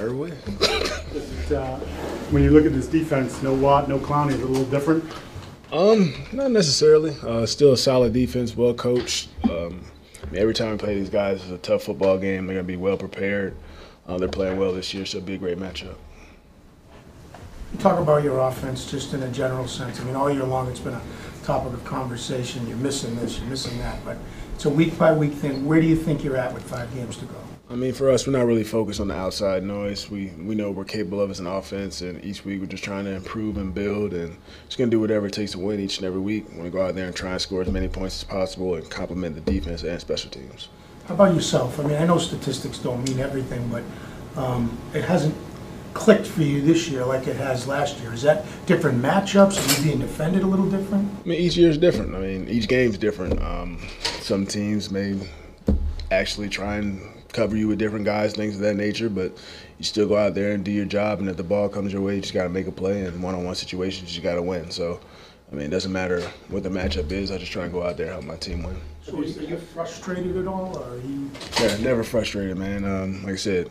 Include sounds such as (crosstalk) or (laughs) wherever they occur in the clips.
Fire away. It, uh, When you look at this defense, no Watt, no Clowney, is it a little different? Um, not necessarily. Uh, still a solid defense, well coached. Um, I mean, every time we play these guys, it's a tough football game. They're gonna be well prepared. Uh, they're playing well this year, so it'll be a great matchup. Talk about your offense just in a general sense. I mean, all year long, it's been a topic of conversation. You're missing this, you're missing that, but it's a week-by-week thing. Where do you think you're at with five games to go? I mean, for us, we're not really focused on the outside noise. We we know we're capable of as an offense, and each week we're just trying to improve and build, and just gonna do whatever it takes to win each and every week. We want to go out there and try and score as many points as possible, and complement the defense and special teams. How about yourself? I mean, I know statistics don't mean everything, but um, it hasn't clicked for you this year like it has last year. Is that different matchups? Are you being defended a little different? I mean, each year is different. I mean, each game's different. Um, some teams may actually try and cover you with different guys, things of that nature, but you still go out there and do your job. And if the ball comes your way, you just got to make a play. And one-on-one situations, you got to win. So, I mean, it doesn't matter what the matchup is. I just try and go out there and help my team win. So are you frustrated at all, or are you? Yeah, never frustrated, man. Um, like I said,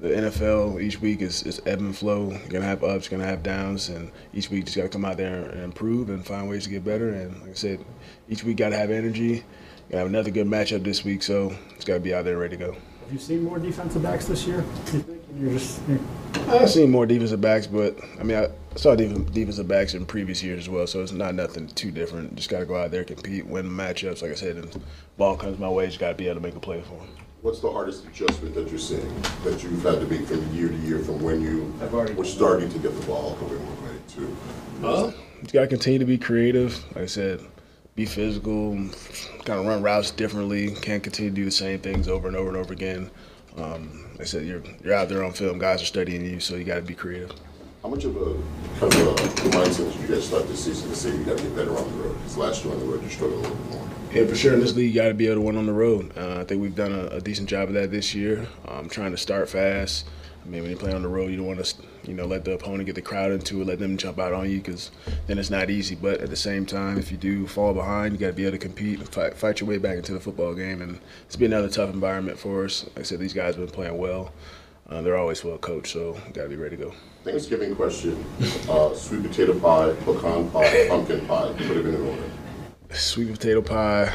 the NFL each week is, is ebb and flow. You're gonna have ups, you're gonna have downs, and each week you just gotta come out there and improve and find ways to get better. And like I said, each week gotta have energy. Gotta have another good matchup this week, so it's gotta be out there ready to go. Have you seen more defensive backs this year? You think you're just you're- I've seen more defensive backs, but I mean, I saw defensive backs in previous years as well, so it's not nothing too different. Just got to go out there, compete, win matchups. Like I said, and ball comes my way, just got to be able to make a play for them. What's the hardest adjustment that you're seeing, that you've had to make from year to year, from when you were starting to get the ball going one way to? Uh, you got to continue to be creative. Like I said, be physical, kind of run routes differently. Can't continue to do the same things over and over and over again. Um, like I said, you're you're out there on film. Guys are studying you, so you got to be creative. How much of a, kind of a mindset did you guys start this season to say you gotta get better on the road? Because last year on the road, you struggled a little bit more. Yeah, for sure. In this league, you got to be able to win on the road. Uh, I think we've done a, a decent job of that this year. Um, trying to start fast. I mean, when you play on the road, you don't want to, you know, let the opponent get the crowd into it, let them jump out on you, because then it's not easy. But at the same time, if you do fall behind, you got to be able to compete and fight, fight your way back into the football game. And it's been another tough environment for us. Like I said, these guys have been playing well. Uh, they're always well coached, so got to be ready to go. Thanksgiving question, uh, sweet potato pie, pecan pie, pumpkin pie, put it in order. Sweet potato pie,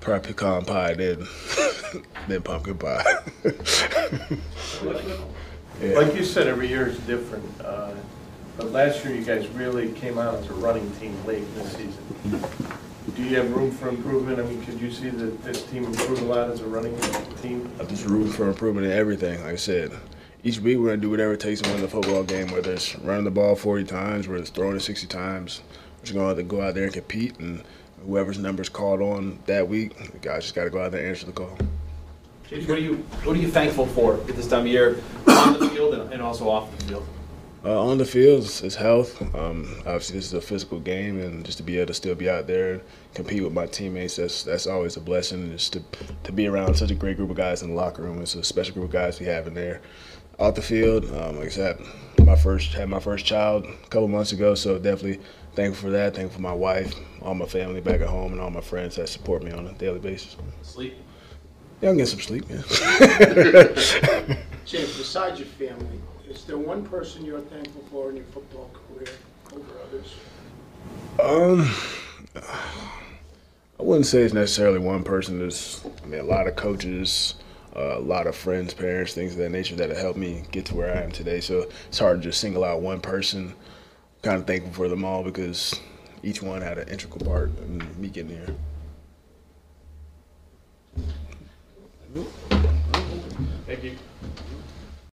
probably pecan pie, then (laughs) (coughs) then pumpkin pie. (laughs) Yeah. Like you said, every year is different. uh, But last year, you guys really came out as a running team late in the season. Do you have room for improvement? I mean, could you see that this team improve a lot as a running team? There's room for improvement in everything. Like I said, each week we're gonna do whatever it takes to win the football game. Whether it's running the ball 40 times, whether it's throwing it 60 times, we're just gonna have to go out there and compete. And whoever's numbers called on that week, the guys just gotta go out there and answer the call. James, what are you what are you thankful for at this time of year on the field and, also off the field? Uh, on the field, it's health. Um, obviously, this is a physical game, and just to be able to still be out there and compete with my teammates, that's that's always a blessing. And just to to be around such a great group of guys in the locker room, it's a special group of guys we have in there. Off the field, um, like I said, my first had my first child a couple months ago, so definitely thankful for that. Thankful for my wife, all my family back at home, and all my friends that support me on a daily basis. Sleep. Yeah, I'm getting some sleep. Yeah. James, besides your family, is there one person you're thankful for in your football career over others? Um, I wouldn't say it's necessarily one person. There's, I mean, a lot of coaches, uh, a lot of friends, parents, things of that nature that have helped me get to where I am today. So it's hard to just single out one person. Kind of thankful for them all because each one had an integral part in me getting here. Viu? Peguei.